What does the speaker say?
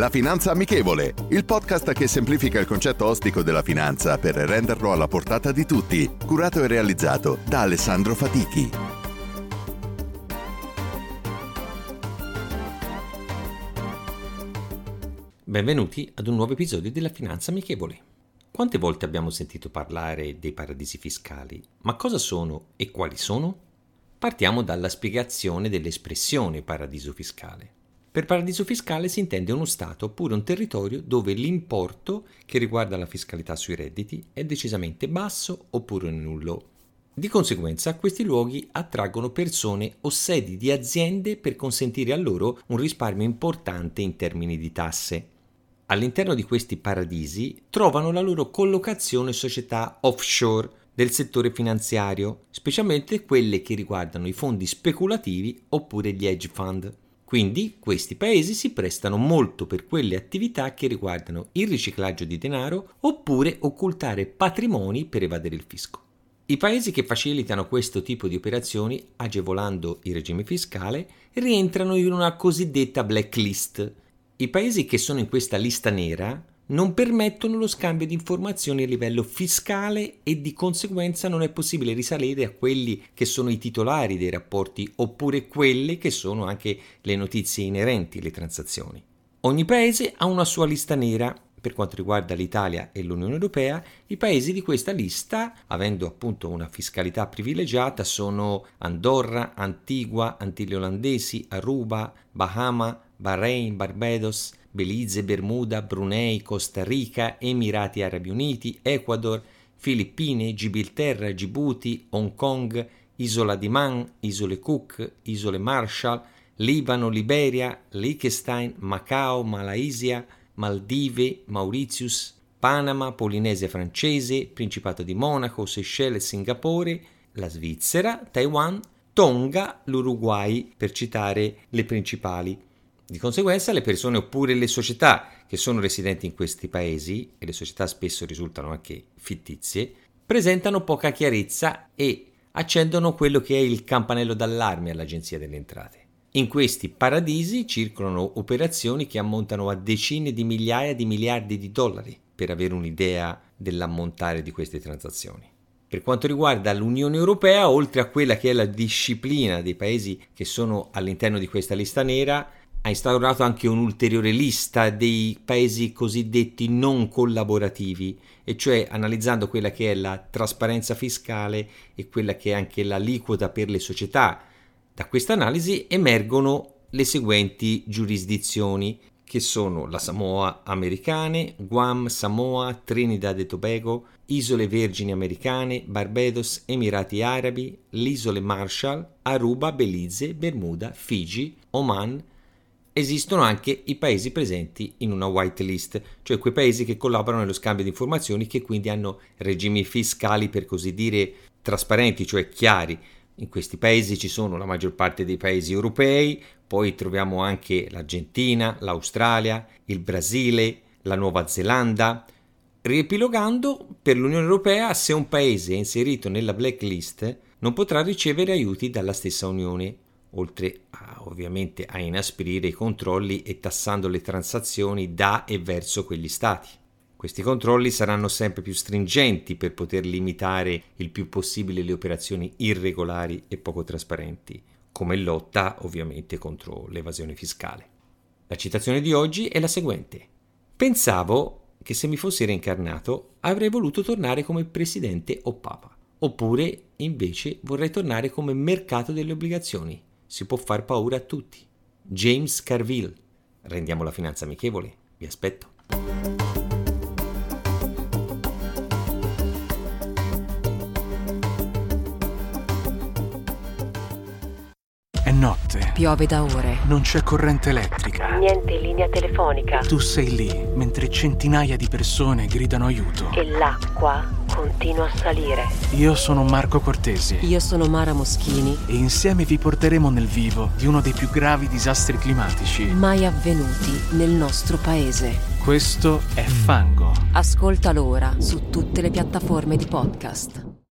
La Finanza Amichevole, il podcast che semplifica il concetto ostico della finanza per renderlo alla portata di tutti, curato e realizzato da Alessandro Fatichi. Benvenuti ad un nuovo episodio della Finanza Amichevole. Quante volte abbiamo sentito parlare dei paradisi fiscali? Ma cosa sono e quali sono? Partiamo dalla spiegazione dell'espressione paradiso fiscale. Per paradiso fiscale si intende uno Stato oppure un territorio dove l'importo che riguarda la fiscalità sui redditi è decisamente basso oppure nullo. Di conseguenza questi luoghi attraggono persone o sedi di aziende per consentire a loro un risparmio importante in termini di tasse. All'interno di questi paradisi trovano la loro collocazione società offshore del settore finanziario, specialmente quelle che riguardano i fondi speculativi oppure gli hedge fund. Quindi questi paesi si prestano molto per quelle attività che riguardano il riciclaggio di denaro oppure occultare patrimoni per evadere il fisco. I paesi che facilitano questo tipo di operazioni, agevolando il regime fiscale, rientrano in una cosiddetta blacklist, i paesi che sono in questa lista nera non permettono lo scambio di informazioni a livello fiscale e di conseguenza non è possibile risalire a quelli che sono i titolari dei rapporti oppure quelle che sono anche le notizie inerenti alle transazioni. Ogni paese ha una sua lista nera. Per quanto riguarda l'Italia e l'Unione Europea, i paesi di questa lista, avendo appunto una fiscalità privilegiata, sono Andorra, Antigua, Antille Olandesi, Aruba, Bahama, Bahrain, Barbados, Belize, Bermuda, Brunei, Costa Rica, Emirati Arabi Uniti, Ecuador, Filippine, Gibilterra, Djibouti, Hong Kong, Isola di Man, Isole Cook, Isole Marshall, Libano, Liberia, Liechtenstein, Macao, Malaysia, Maldive, Mauritius, Panama, Polinesia francese, Principato di Monaco, Seychelles, Singapore, la Svizzera, Taiwan, Tonga, l'Uruguay, per citare le principali. Di conseguenza le persone oppure le società che sono residenti in questi paesi, e le società spesso risultano anche fittizie, presentano poca chiarezza e accendono quello che è il campanello d'allarme all'Agenzia delle Entrate. In questi paradisi circolano operazioni che ammontano a decine di migliaia di miliardi di dollari, per avere un'idea dell'ammontare di queste transazioni. Per quanto riguarda l'Unione Europea, oltre a quella che è la disciplina dei paesi che sono all'interno di questa lista nera, ha instaurato anche un'ulteriore lista dei paesi cosiddetti non collaborativi, e cioè analizzando quella che è la trasparenza fiscale e quella che è anche l'aliquota per le società. Da questa analisi emergono le seguenti giurisdizioni, che sono la Samoa americane, Guam, Samoa, Trinidad e Tobago, Isole Vergini americane, Barbados, Emirati Arabi, le Isole Marshall, Aruba, Belize, Bermuda, Figi, Oman, esistono anche i paesi presenti in una whitelist, cioè quei paesi che collaborano nello scambio di informazioni che quindi hanno regimi fiscali per così dire trasparenti, cioè chiari. In questi paesi ci sono la maggior parte dei paesi europei, poi troviamo anche l'Argentina, l'Australia, il Brasile, la Nuova Zelanda. Riepilogando, per l'Unione Europea, se un paese è inserito nella blacklist, non potrà ricevere aiuti dalla stessa Unione oltre a, ovviamente a inasprire i controlli e tassando le transazioni da e verso quegli stati. Questi controlli saranno sempre più stringenti per poter limitare il più possibile le operazioni irregolari e poco trasparenti, come lotta ovviamente contro l'evasione fiscale. La citazione di oggi è la seguente. Pensavo che se mi fossi reincarnato avrei voluto tornare come presidente o papa, oppure invece vorrei tornare come mercato delle obbligazioni, si può far paura a tutti. James Carville. Rendiamo la finanza amichevole. Vi aspetto. And notte. Piove da ore. Non c'è corrente elettrica. Niente linea telefonica. Tu sei lì, mentre centinaia di persone gridano aiuto. E l'acqua continua a salire. Io sono Marco Cortesi. Io sono Mara Moschini. E insieme vi porteremo nel vivo di uno dei più gravi disastri climatici mai avvenuti nel nostro paese. Questo è Fango. Ascoltalo ora su tutte le piattaforme di podcast.